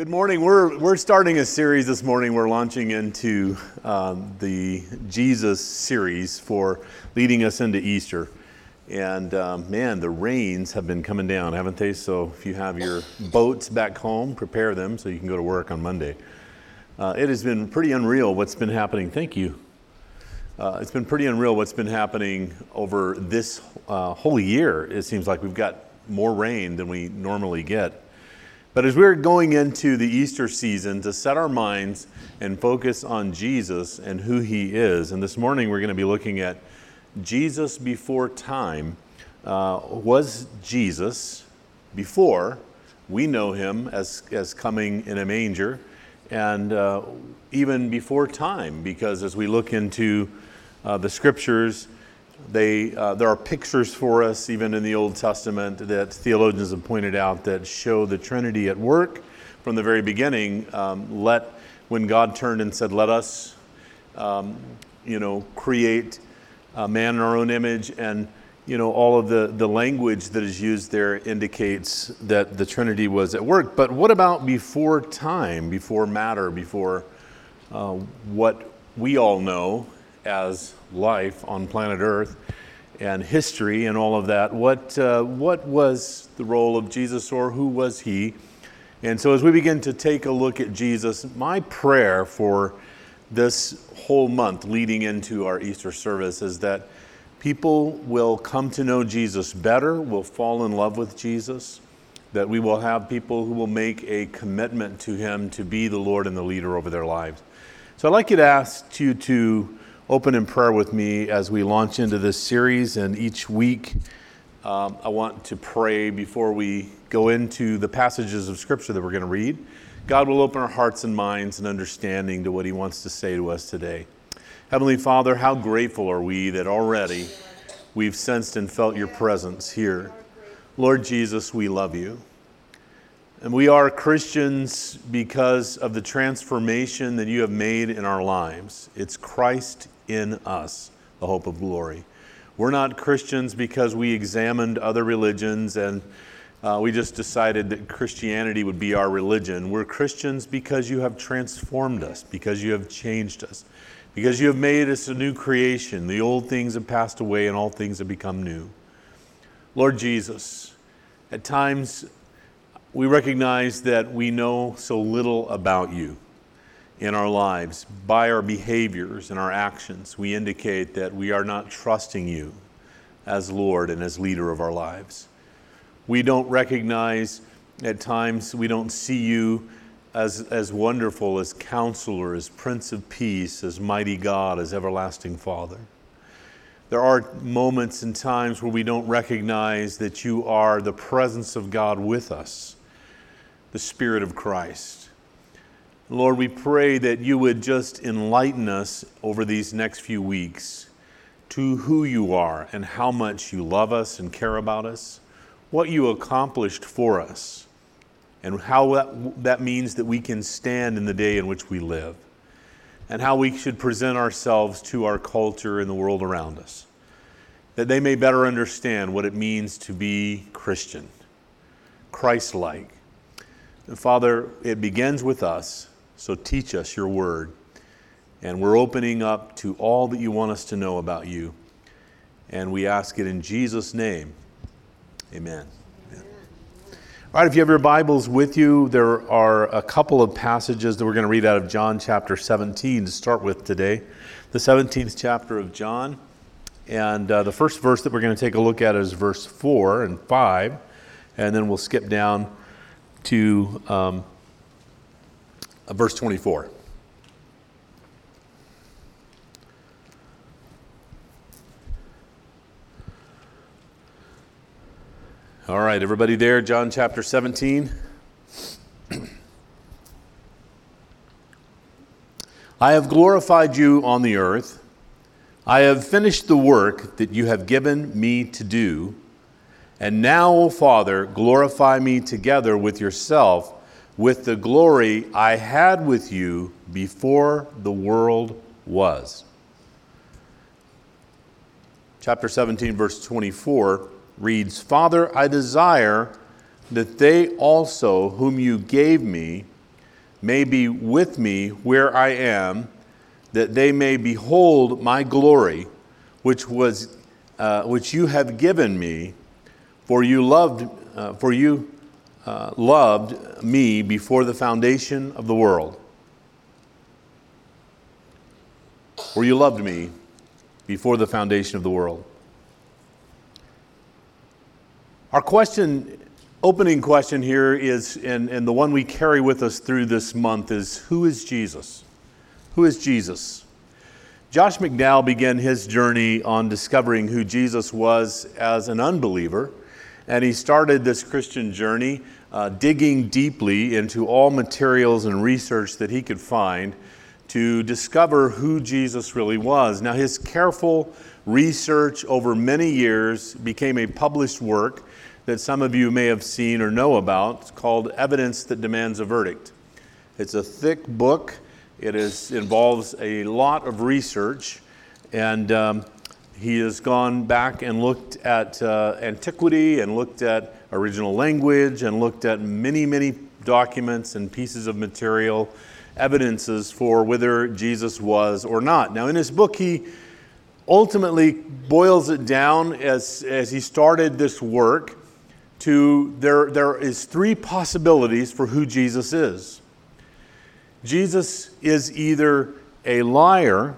Good morning. We're, we're starting a series this morning. We're launching into um, the Jesus series for leading us into Easter. And um, man, the rains have been coming down, haven't they? So if you have your boats back home, prepare them so you can go to work on Monday. Uh, it has been pretty unreal what's been happening. Thank you. Uh, it's been pretty unreal what's been happening over this uh, whole year. It seems like we've got more rain than we normally get. But as we're going into the Easter season to set our minds and focus on Jesus and who he is, and this morning we're going to be looking at Jesus before time. Uh, was Jesus before we know him as, as coming in a manger, and uh, even before time, because as we look into uh, the scriptures, they, uh, there are pictures for us, even in the Old Testament, that theologians have pointed out that show the Trinity at work from the very beginning. Um, let when God turned and said, "Let us, um, you know, create a man in our own image," and you know, all of the, the language that is used there indicates that the Trinity was at work. But what about before time, before matter, before uh, what we all know as life on planet Earth and history and all of that. What, uh, what was the role of Jesus or who was he? And so, as we begin to take a look at Jesus, my prayer for this whole month leading into our Easter service is that people will come to know Jesus better, will fall in love with Jesus, that we will have people who will make a commitment to him to be the Lord and the leader over their lives. So, I'd like you to ask you to open in prayer with me as we launch into this series. And each week, um, I want to pray before we go into the passages of Scripture that we're going to read. God will open our hearts and minds and understanding to what He wants to say to us today. Heavenly Father, how grateful are we that already we've sensed and felt your presence here. Lord Jesus, we love you. And we are Christians because of the transformation that you have made in our lives. It's Christ in us, the hope of glory. We're not Christians because we examined other religions and uh, we just decided that Christianity would be our religion. We're Christians because you have transformed us, because you have changed us, because you have made us a new creation. The old things have passed away and all things have become new. Lord Jesus, at times we recognize that we know so little about you in our lives. By our behaviors and our actions, we indicate that we are not trusting you as Lord and as leader of our lives. We don't recognize at times, we don't see you as, as wonderful as counselor, as Prince of Peace, as mighty God, as everlasting Father. There are moments and times where we don't recognize that you are the presence of God with us, the Spirit of Christ. Lord, we pray that you would just enlighten us over these next few weeks to who you are and how much you love us and care about us, what you accomplished for us, and how that, that means that we can stand in the day in which we live, and how we should present ourselves to our culture and the world around us, that they may better understand what it means to be Christian, Christ like. Father, it begins with us. So teach us your word. And we're opening up to all that you want us to know about you. And we ask it in Jesus' name. Amen. Amen. All right, if you have your Bibles with you, there are a couple of passages that we're going to read out of John chapter 17 to start with today. The 17th chapter of John. And uh, the first verse that we're going to take a look at is verse 4 and 5. And then we'll skip down to um, Uh, verse 24. All right, everybody there, John chapter 17. I have glorified you on the earth. I have finished the work that you have given me to do. And now, O Father, glorify me together with yourself with the glory I had with you before the world was. Chapter 17, verse 24 reads Father, I desire that they also, whom you gave me, may be with me where I am, that they may behold my glory, which was uh, which you have given me, for you loved uh, for you uh, loved me before the foundation of the world. Or you loved me before the foundation of the world. Our question, opening question here is, and, and the one we carry with us through this month is Who is Jesus? Who is Jesus? Josh McDowell began his journey on discovering who Jesus was as an unbeliever, and he started this Christian journey uh, digging deeply into all materials and research that he could find to discover who Jesus really was. Now, his careful research over many years became a published work that some of you may have seen or know about. It's called Evidence That Demands a Verdict. It's a thick book. It is, involves a lot of research, and um, he has gone back and looked at uh, antiquity and looked at original language and looked at many, many documents and pieces of material, evidences for whether Jesus was or not. Now, in his book, he ultimately boils it down as, as he started this work to there, there is three possibilities for who Jesus is. Jesus is either a liar,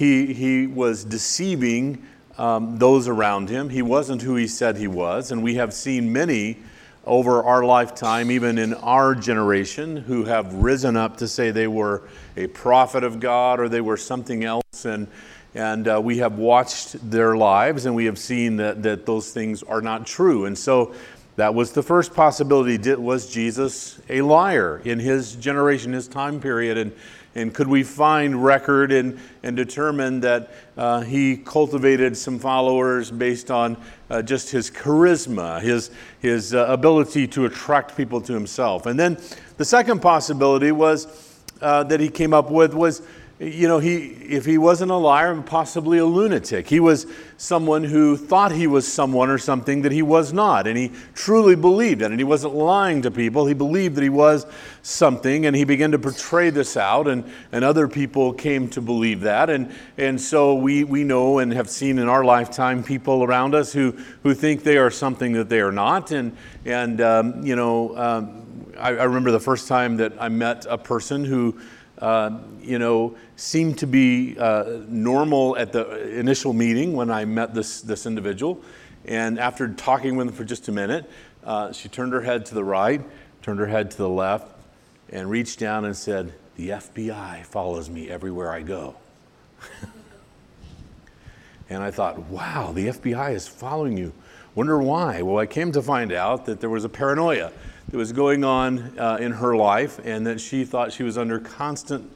he, he was deceiving um, those around him, he wasn't who he said he was, and we have seen many over our lifetime, even in our generation, who have risen up to say they were a prophet of God or they were something else. And and uh, we have watched their lives and we have seen that, that those things are not true. And so that was the first possibility. Did, was Jesus a liar in his generation, his time period? And, and could we find record and, and determine that uh, he cultivated some followers based on uh, just his charisma, his, his uh, ability to attract people to himself? And then the second possibility was uh, that he came up with was you know, he, if he wasn't a liar, and possibly a lunatic. He was someone who thought he was someone or something that he was not. And he truly believed it. And he wasn't lying to people. He believed that he was something. And he began to portray this out. And, and other people came to believe that. And, and so we, we know and have seen in our lifetime people around us who, who think they are something that they are not. And, and um, you know, um, I, I remember the first time that I met a person who, uh, you know, seemed to be uh, normal at the initial meeting when I met this, this individual. And after talking with him for just a minute, uh, she turned her head to the right, turned her head to the left, and reached down and said, The FBI follows me everywhere I go. and I thought, wow, the FBI is following you. Wonder why? Well, I came to find out that there was a paranoia that was going on uh, in her life and that she thought she was under constant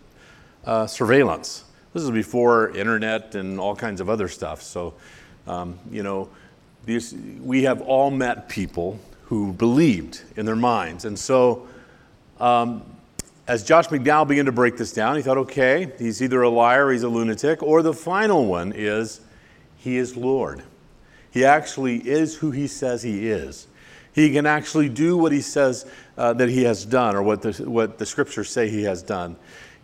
uh, surveillance. This is before internet and all kinds of other stuff. So, um, you know, these, we have all met people who believed in their minds. And so, um, as Josh McDowell began to break this down, he thought, okay, he's either a liar, he's a lunatic, or the final one is he is Lord. He actually is who he says he is. He can actually do what he says uh, that he has done, or what the, what the scriptures say he has done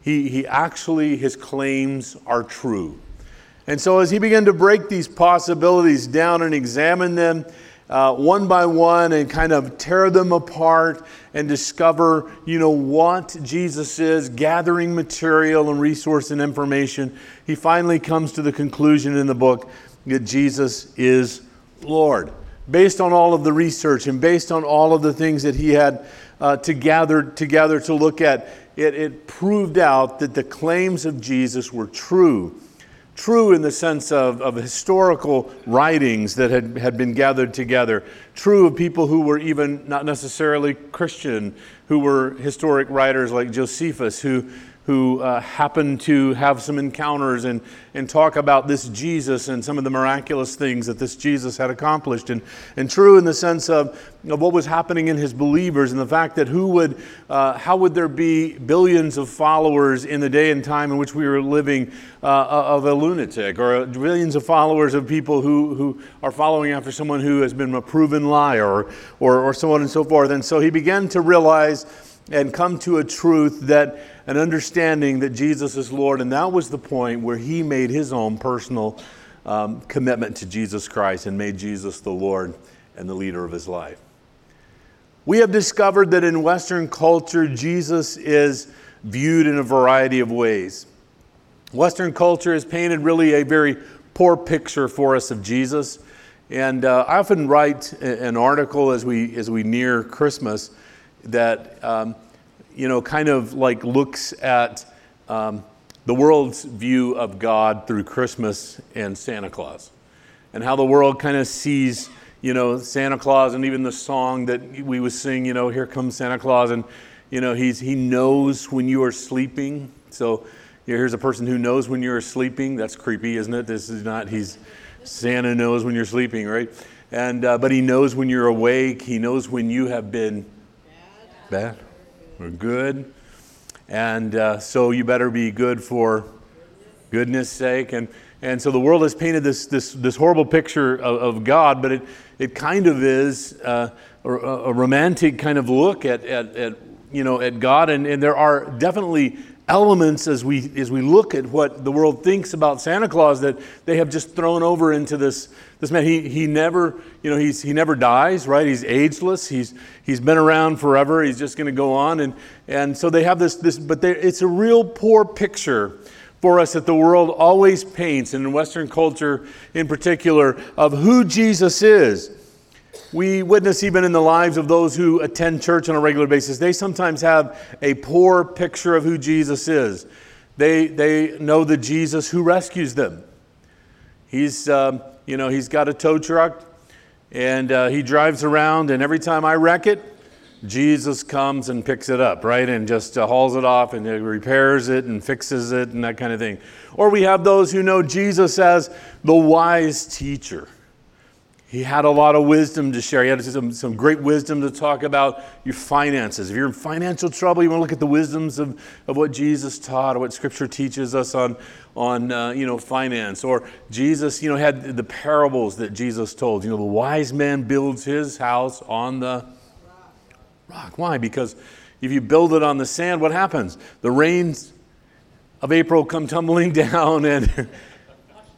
he, he actually, his claims are true. And so as he began to break these possibilities down and examine them uh, one by one and kind of tear them apart and discover, you know, what Jesus is, gathering material and resource and information, he finally comes to the conclusion in the book that Jesus is Lord. Based on all of the research and based on all of the things that he had uh, to gather together to look at, it, it proved out that the claims of Jesus were true. True in the sense of, of historical writings that had, had been gathered together. True of people who were even not necessarily Christian, who were historic writers like Josephus, who, who uh, happened to have some encounters and, and talk about this Jesus and some of the miraculous things that this Jesus had accomplished. And, and true in the sense of, of what was happening in his believers and the fact that who would, uh, how would there be billions of followers in the day and time in which we were living uh, of a lunatic or billions of followers of people who, who are following after someone who has been a proven liar or, or, or so on and so forth. And so he began to realize and come to a truth that an understanding that Jesus is Lord. And that was the point where he made his own personal um, commitment to Jesus Christ and made Jesus the Lord and the leader of his life. We have discovered that in Western culture, Jesus is viewed in a variety of ways. Western culture has painted really a very poor picture for us of Jesus. And uh, I often write an article as we, as we near Christmas that, um, you know, kind of like looks at um, the world's view of God through Christmas and Santa Claus, and how the world kind of sees, you know, Santa Claus, and even the song that we would sing, you know, "Here comes Santa Claus," and you know, he's he knows when you are sleeping. So here's a person who knows when you're sleeping. That's creepy, isn't it? This is not. He's Santa knows when you're sleeping, right? And uh, but he knows when you're awake. He knows when you have been bad, bad or good and uh, so you better be good for goodness sake. And, and so the world has painted this, this, this horrible picture of, of God, but it, it kind of is uh, a, a, romantic kind of look at, at, at, you know, at God. And, and there are definitely elements as we, as we look at what the world thinks about Santa Claus that they have just thrown over into this, this man. He, he never, you know, he's, he never dies, right? He's ageless. He's, he's been around forever. He's just going to go on. And, and so they have this, this but it's a real poor picture for us that the world always paints, and in Western culture in particular, of who Jesus is. We witness even in the lives of those who attend church on a regular basis, they sometimes have a poor picture of who Jesus is. They, they know the Jesus who rescues them. He's, um, you know, he's got a tow truck and uh, he drives around, and every time I wreck it, Jesus comes and picks it up, right? And just uh, hauls it off and repairs it and fixes it and that kind of thing. Or we have those who know Jesus as the wise teacher he had a lot of wisdom to share. He had some, some great wisdom to talk about your finances. If you're in financial trouble, you want to look at the wisdoms of, of what Jesus taught or what Scripture teaches us on, on uh, you know, finance. Or Jesus, you know, had the parables that Jesus told. You know, the wise man builds his house on the rock. Why? Because if you build it on the sand, what happens? The rains of April come tumbling down and,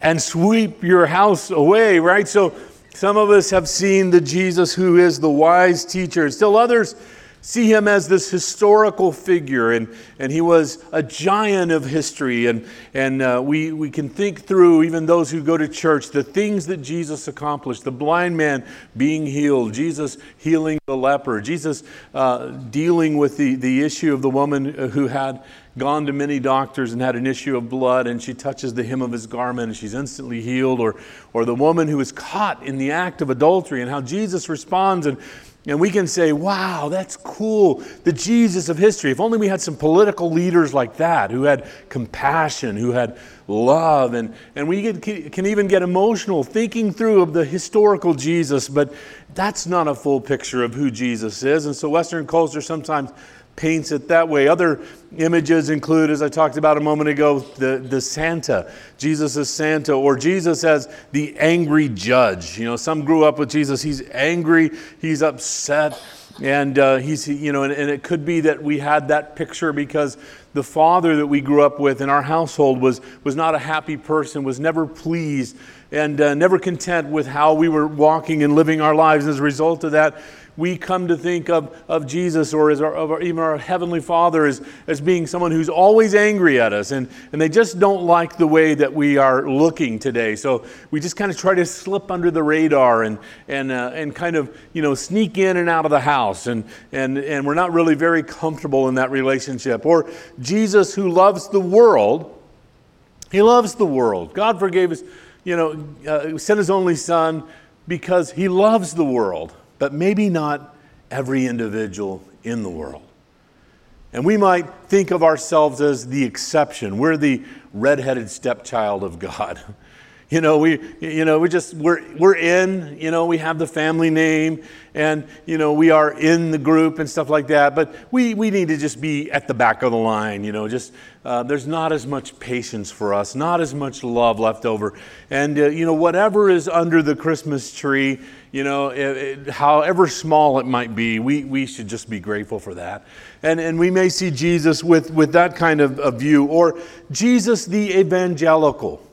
and sweep your house away, right? So some of us have seen the Jesus who is the wise teacher. Still others see him as this historical figure, and, and he was a giant of history. And, and uh, we, we can think through, even those who go to church, the things that Jesus accomplished the blind man being healed, Jesus healing the leper, Jesus uh, dealing with the, the issue of the woman who had gone to many doctors and had an issue of blood, and she touches the hem of his garment and she's instantly healed, or, or the woman who is caught in the act of adultery, and how Jesus responds. And, and we can say, wow, that's cool. The Jesus of history. If only we had some political leaders like that who had compassion, who had love. And, and we can even get emotional thinking through of the historical Jesus, but that's not a full picture of who Jesus is. And so Western culture sometimes paints it that way. Other images include, as I talked about a moment ago, the, the Santa. Jesus as Santa, or Jesus as the angry judge. You know, some grew up with Jesus. He's angry, he's upset, and uh, he's, you know, and, and it could be that we had that picture because the father that we grew up with in our household was, was not a happy person, was never pleased, and uh, never content with how we were walking and living our lives. As a result of that, we come to think of, of Jesus or our, of our, even our Heavenly Father as, as being someone who's always angry at us, and, and they just don't like the way that we are looking today. So we just kind of try to slip under the radar and, and, uh, and kind of you know, sneak in and out of the house, and, and, and we're not really very comfortable in that relationship. Or Jesus, who loves the world, He loves the world. God forgave us, you know, uh, sent His only Son because He loves the world but maybe not every individual in the world. And we might think of ourselves as the exception. We're the redheaded stepchild of God. You know, we, you know, we just, we're, we're in, you know, we have the family name and, you know, we are in the group and stuff like that. But we, we need to just be at the back of the line, you know, just, uh, there's not as much patience for us, not as much love left over. And, uh, you know, whatever is under the Christmas tree, you know, it, it, however small it might be, we, we should just be grateful for that. And, and we may see Jesus with, with that kind of, of view, or Jesus the evangelical.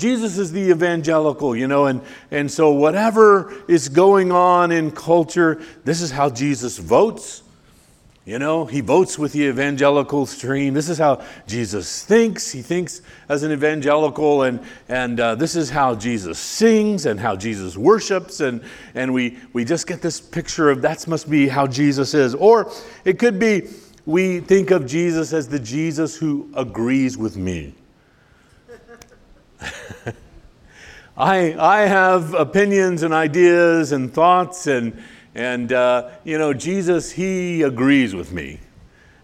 Jesus is the evangelical, you know, and, and so whatever is going on in culture, this is how Jesus votes. You know, he votes with the evangelical stream. This is how Jesus thinks. He thinks as an evangelical, and, and uh, this is how Jesus sings and how Jesus worships. And, and we, we just get this picture of that must be how Jesus is. Or it could be we think of Jesus as the Jesus who agrees with me. I, I have opinions and ideas and thoughts, and, and uh, you know, Jesus, he agrees with me.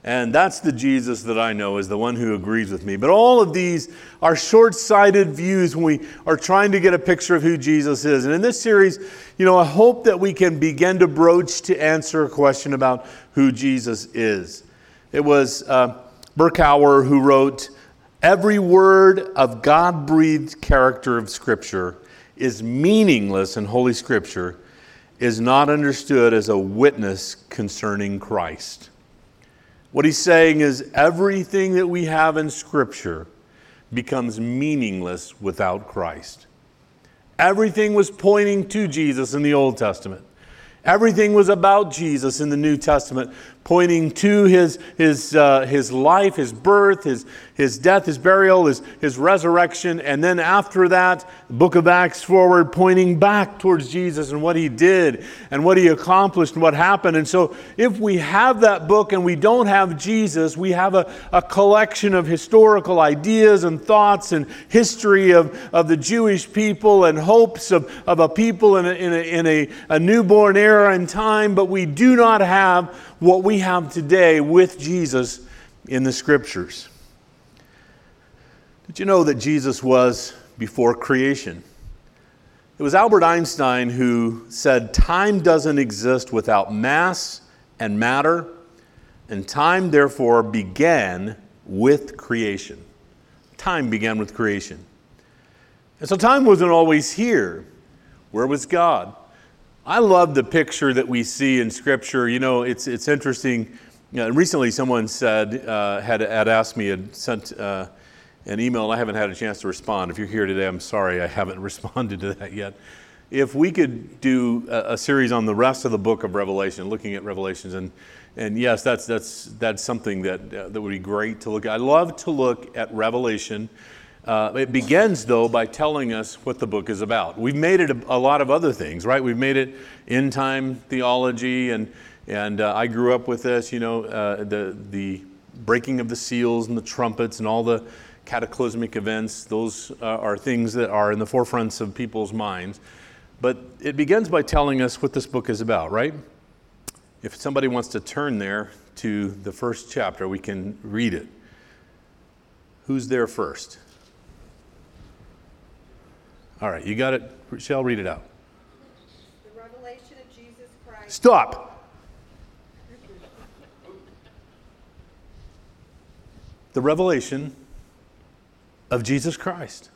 And that's the Jesus that I know is the one who agrees with me. But all of these are short sighted views when we are trying to get a picture of who Jesus is. And in this series, you know, I hope that we can begin to broach to answer a question about who Jesus is. It was uh, who wrote, Every word of God breathed character of Scripture is meaningless in Holy Scripture, is not understood as a witness concerning Christ. What he's saying is everything that we have in Scripture becomes meaningless without Christ. Everything was pointing to Jesus in the Old Testament. Everything was about Jesus in the New Testament, pointing to his, his, uh, his life, his birth, his, his death, his burial, his, his resurrection. And then after that, the book of Acts forward, pointing back towards Jesus and what he did and what he accomplished and what happened. And so, if we have that book and we don't have Jesus, we have a, a collection of historical ideas and thoughts and history of, of the Jewish people and hopes of, of a people in, a, in, a, in a, a newborn era and time, but we do not have what we have today with Jesus in the scriptures. Did you know that Jesus was before creation? It was Albert Einstein who said, Time doesn't exist without mass and matter, and time therefore began with creation. Time began with creation. And so time wasn't always here. Where was God? I love the picture that we see in Scripture. You know, it's, it's interesting. You know, recently, someone said, uh, had, had asked me, had sent uh, an email, and I haven't had a chance to respond. If you're here today, I'm sorry I haven't responded to that yet. If we could do a, a series on the rest of the book of Revelation, looking at Revelations, and, and yes, that's, that's, that's something that, uh, that would be great to look at. I love to look at Revelation uh, it begins, though, by telling us what the book is about. We've made it a, a lot of other things, right? We've made it end time theology, and, and uh, I grew up with this, you know, uh, the, the breaking of the seals and the trumpets and all the cataclysmic events. Those uh, are things that are in the forefronts of people's minds. But it begins by telling us what this book is about, right? If somebody wants to turn there to the first chapter, we can read it. Who's there first? All right, you got it. Shall read it out. The revelation of Jesus Christ. Stop. The revelation of Jesus Christ.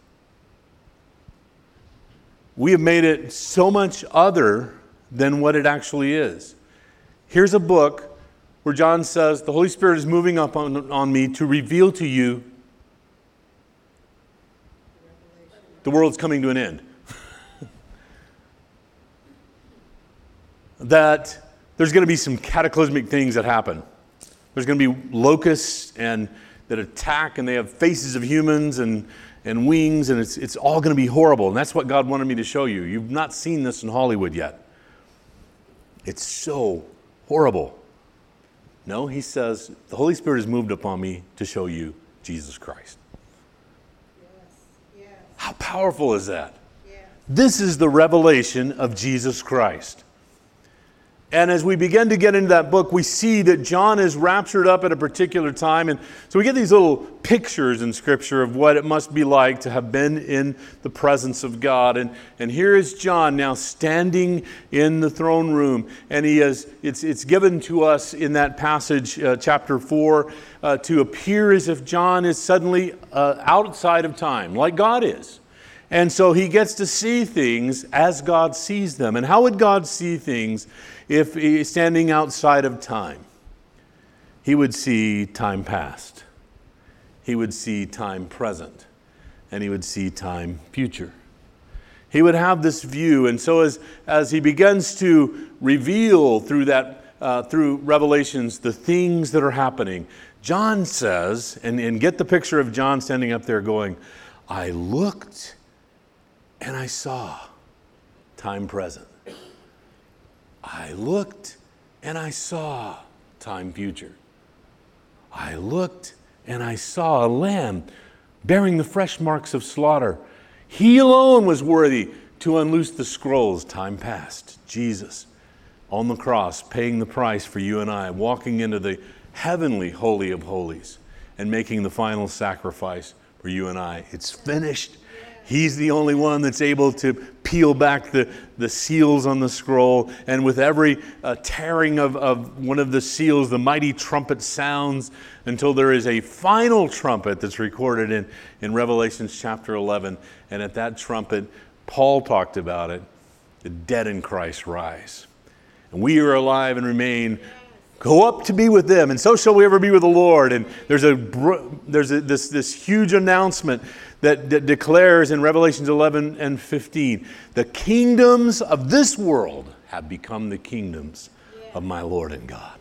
We have made it so much other than what it actually is. Here's a book where John says, The Holy Spirit is moving up on, on me to reveal to you the world's coming to an end. that there's going to be some cataclysmic things that happen. There's going to be locusts and that attack and they have faces of humans and, and wings and it's, it's all going to be horrible. And that's what God wanted me to show you. You've not seen this in Hollywood yet. It's so horrible. No, he says, the Holy Spirit has moved upon me to show you Jesus Christ. How powerful is that? This is the revelation of Jesus Christ. And as we begin to get into that book, we see that John is raptured up at a particular time. And so we get these little pictures in Scripture of what it must be like to have been in the presence of God. And, and here is John now standing in the throne room. And he has, it's, it's given to us in that passage, uh, chapter 4, uh, to appear as if John is suddenly uh, outside of time, like God is. And so he gets to see things as God sees them. And how would God see things if he's standing outside of time? He would see time past, he would see time present, and he would see time future. He would have this view. And so as, as he begins to reveal through that, uh, through Revelations, the things that are happening, John says, and, and get the picture of John standing up there going, I looked and I saw time present. I looked and I saw time future. I looked and I saw a lamb bearing the fresh marks of slaughter. He alone was worthy to unloose the scrolls, time past. Jesus on the cross, paying the price for you and I, walking into the heavenly Holy of Holies and making the final sacrifice for you and I. It's finished. He's the only one that's able to peel back the, the seals on the scroll. And with every uh, tearing of, of one of the seals, the mighty trumpet sounds until there is a final trumpet that's recorded in, in Revelation chapter 11. And at that trumpet, Paul talked about it the dead in Christ rise. And we are alive and remain go up to be with them and so shall we ever be with the lord and there's a there's a, this, this huge announcement that, declares in Revelations 11 and 15 the kingdoms of this world have become the kingdoms of my Lord and God.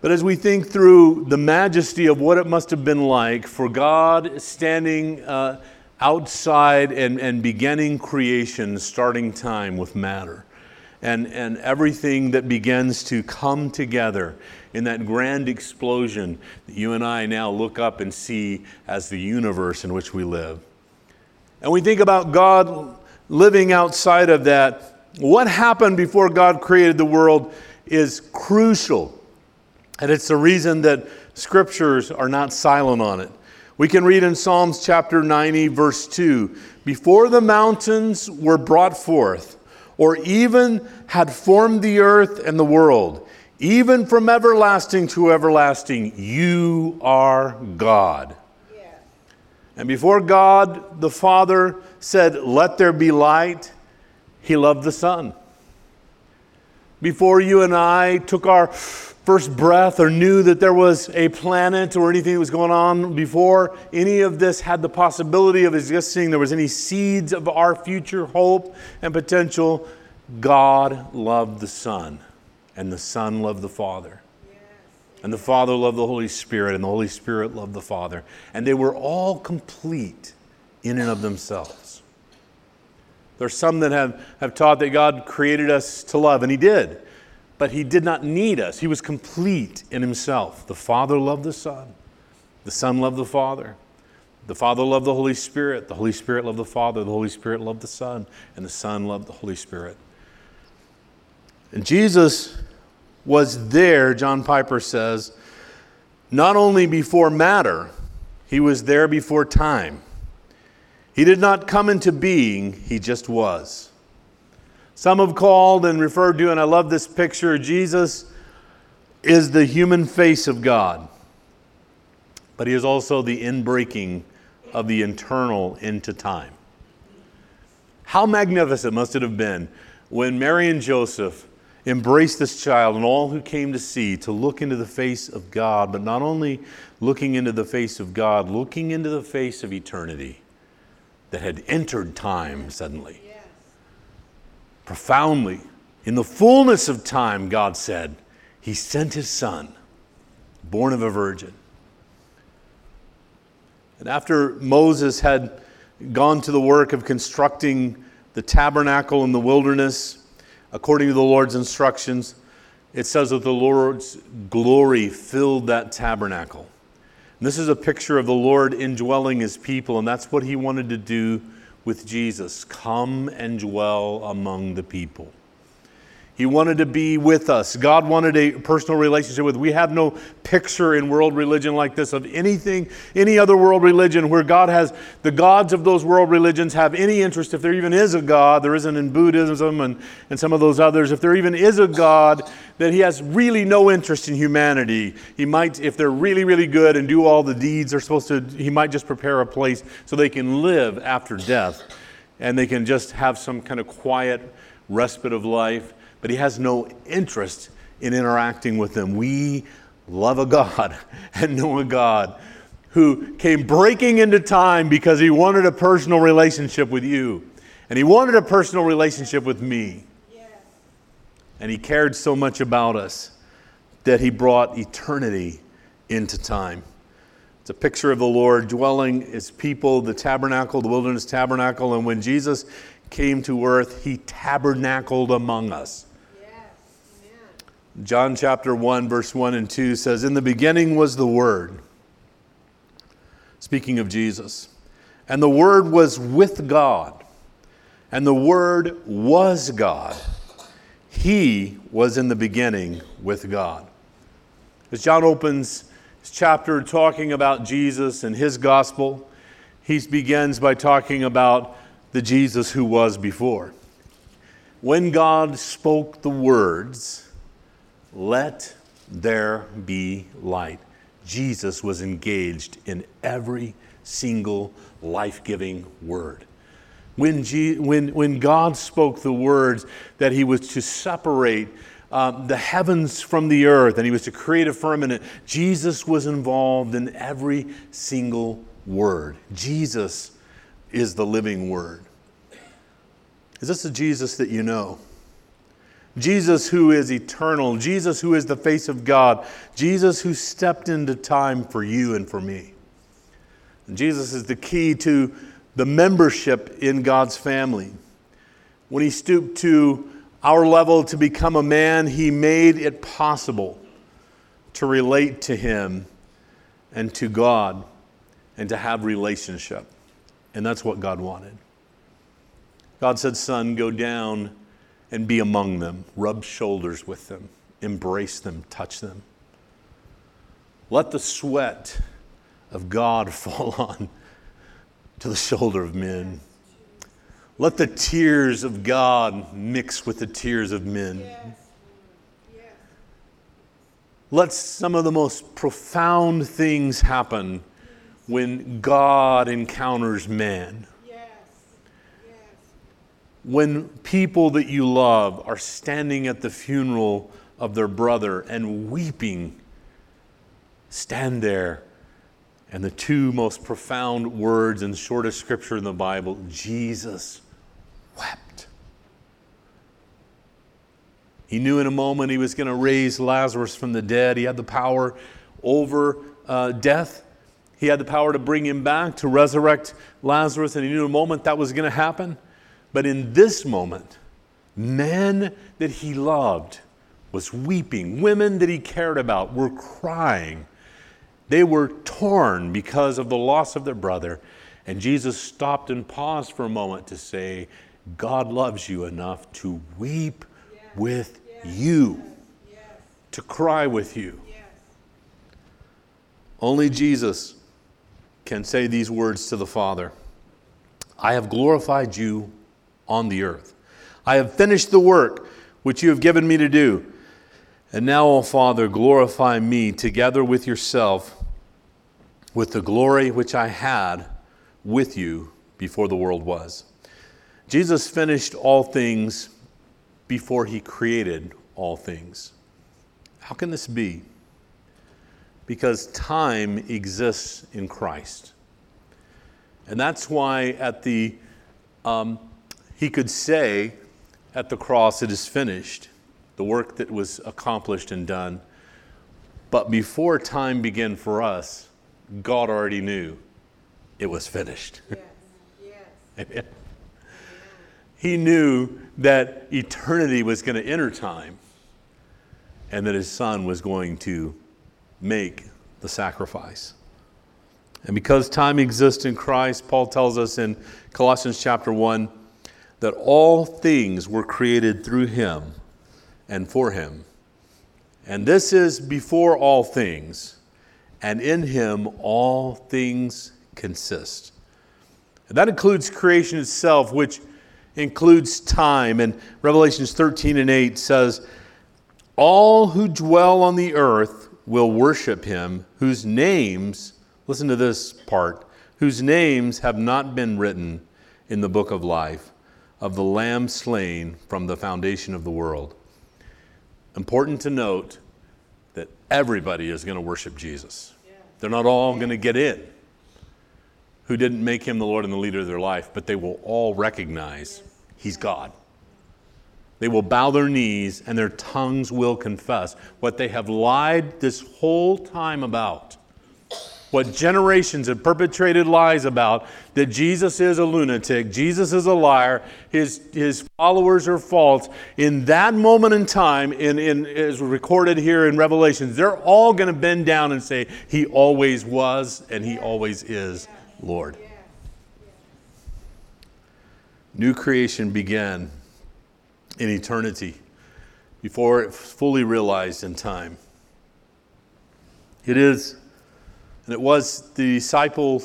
But as we think through the majesty of what it must have been like for God standing uh, outside and, and beginning creation, starting time with matter, and, and everything that begins to come together in that grand explosion that you and I now look up and see as the universe in which we live. And we think about God living outside of that. What happened before God created the world is crucial. And it's the reason that scriptures are not silent on it. We can read in Psalms chapter 90, verse 2 Before the mountains were brought forth, or even had formed the earth and the world, even from everlasting to everlasting, you are God. And before God the Father said, Let there be light, He loved the Son. Before you and I took our first breath or knew that there was a planet or anything that was going on before any of this had the possibility of existing, there was any seeds of our future hope and potential, God loved the Son and the Son loved the Father. And the Father loved the Holy Spirit, and the Holy Spirit loved the Father. And they were all complete in and of themselves. There's some that have, have taught that God created us to love, and He did. But He did not need us. He was complete in Himself. The Father loved the Son, the Son loved the Father. The Father loved the Holy Spirit. The Holy Spirit loved the Father. The Holy Spirit loved the Son. And the Son loved the Holy Spirit. And Jesus was there, John Piper says, not only before matter, he was there before time. He did not come into being, he just was. Some have called and referred to, and I love this picture Jesus is the human face of God, but he is also the inbreaking of the internal into time. How magnificent must it have been when Mary and Joseph embrace this child and all who came to see, to look into the face of God, but not only looking into the face of God, looking into the face of eternity that had entered time suddenly. Yes. Profoundly. In the fullness of time, God said, He sent His Son, born of a virgin. And after Moses had gone to the work of constructing the tabernacle in the wilderness, according to the Lord's instructions, it says that the Lord's glory filled that tabernacle. And this is a picture of the Lord indwelling his people, and that's what he wanted to do with Jesus come and dwell among the people. He wanted to be with us. God wanted a personal relationship with. We have no picture in world religion like this of anything, any other world religion where God has the gods of those world religions have any interest. If there even is a God, there isn't in Buddhism and, and some of those others. If there even is a God, that he has really no interest in humanity. He might, if they're really, really good and do all the deeds they're supposed to, he might just prepare a place so they can live after death and they can just have some kind of quiet respite of life but he has no interest in interacting with them. We love a God and know a God who came breaking into time because he wanted a personal relationship with you. And he wanted a personal relationship with me. Yes. And he cared so much about us that he brought eternity into time. It's a picture of the Lord dwelling as people, the tabernacle, the wilderness tabernacle. And when Jesus came to earth, he tabernacled among us. John chapter 1, verse 1 and 2 says, In the beginning was the Word, speaking of Jesus, and the Word was with God, and the Word was God. He was in the beginning with God. As John opens his chapter talking about Jesus and his gospel, he begins by talking about the Jesus who was before. When God spoke the words, let there be light. Jesus was engaged in every single life giving word. When, when, when God spoke the words that he was to separate um, the heavens from the earth and he was to create a firmament, Jesus was involved in every single word. Jesus is the living word. Is this the Jesus that you know? Jesus, who is eternal, Jesus, who is the face of God, Jesus, who stepped into time for you and for me. And Jesus is the key to the membership in God's family. When he stooped to our level to become a man, he made it possible to relate to him and to God and to have relationship. And that's what God wanted. God said, Son, go down and be among them, rub shoulders with them, embrace them, touch them. Let the sweat of God fall on to the shoulder of men. Let the tears of God mix with the tears of men. Let some of the most profound things happen when God encounters man when people that you love are standing at the funeral of their brother and weeping, stand there. And the two most profound words and shortest scripture in the Bible Jesus wept. He knew in a moment he was going to raise Lazarus from the dead. He had the power over uh, death. He had the power to bring him back, to resurrect Lazarus, and he knew in a moment that was going to happen. But in this moment, men that he loved was weeping. Women that he cared about were crying. They were torn because of the loss of their brother. And Jesus stopped and paused for a moment to say, God loves you enough to weep yes. with yes. you, yes. to cry with you. Only Jesus can say these words to the Father I have glorified you on the earth. I have finished the work which you have given me to do. And now, O Father, glorify me together with yourself with the glory which I had with you before the world was. Jesus finished all things before he created all things. How can this be? Because time exists in Christ. And that's why at the um, he could say at the cross, It is finished, the work that was accomplished and done. But before time began for us, God already knew it was finished. Yes. yes. he knew that eternity was going to enter time and that his son was going to make the sacrifice. And because time exists in Christ, Paul tells us in Colossians chapter 1 that all things were created through him and for him. And this is before all things, and in him all things consist. And that includes creation itself, which includes time. And Revelations 13 and 8 says, All who dwell on the earth will worship him, whose names, listen to this part, whose names have not been written in the book of life of the Lamb slain from the foundation of the world. Important to note that everybody is going to worship Jesus. They're not all going to get in who didn't make him the Lord and the leader of their life, but they will all recognize he's God. They will bow their knees and their tongues will confess what they have lied this whole time about what generations have perpetrated lies about that Jesus is a lunatic, Jesus is a liar, his, his followers are false. In that moment in time, in, in, as recorded here in Revelations, they're all going to bend down and say, He always was and He always is Lord. New creation began in eternity before it fully realized in time. It is and it was the disciple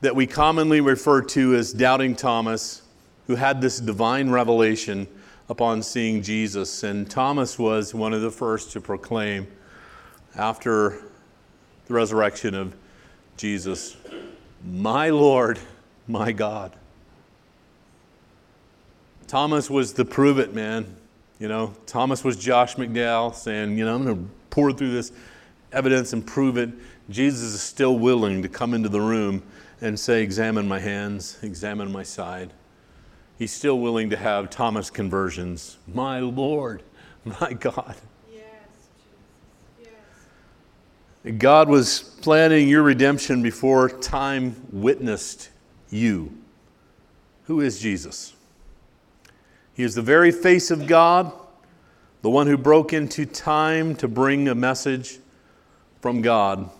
that we commonly refer to as Doubting Thomas, who had this divine revelation upon seeing Jesus. And Thomas was one of the first to proclaim after the resurrection of Jesus, My Lord, my God. Thomas was the prove it man. You know, Thomas was Josh McDowell saying, you know, I'm going to pore through this evidence and prove it. Jesus is still willing to come into the room and say, Examine my hands, examine my side. He's still willing to have Thomas conversions. My Lord, my God. Yes, Jesus. Yes. God was planning your redemption before time witnessed you. Who is Jesus? He is the very face of God, the one who broke into time to bring a message from God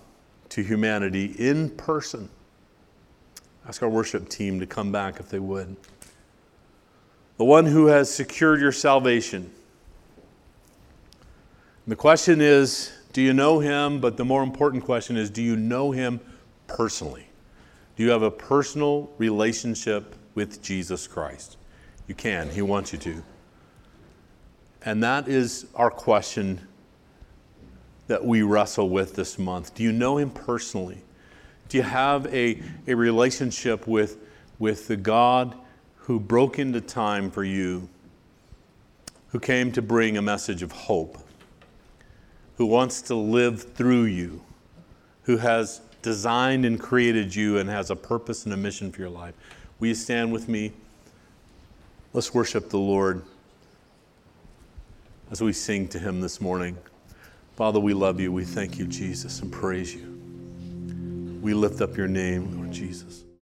to humanity in person. Ask our worship team to come back if they would. The one who has secured your salvation. the question is do you know him? But the more important question is do you know him personally? Do you have a personal relationship with Jesus Christ? You can, he wants you to. And that is our question that we wrestle with this month? Do you know Him personally? Do you have a, a relationship with, with the God who broke into time for you, who came to bring a message of hope, who wants to live through you, who has designed and created you and has a purpose and a mission for your life? Will you stand with me? Let's worship the Lord as we sing to Him this morning. Father, we love you. We thank you, Jesus, and praise you. We lift up your name, Lord Jesus.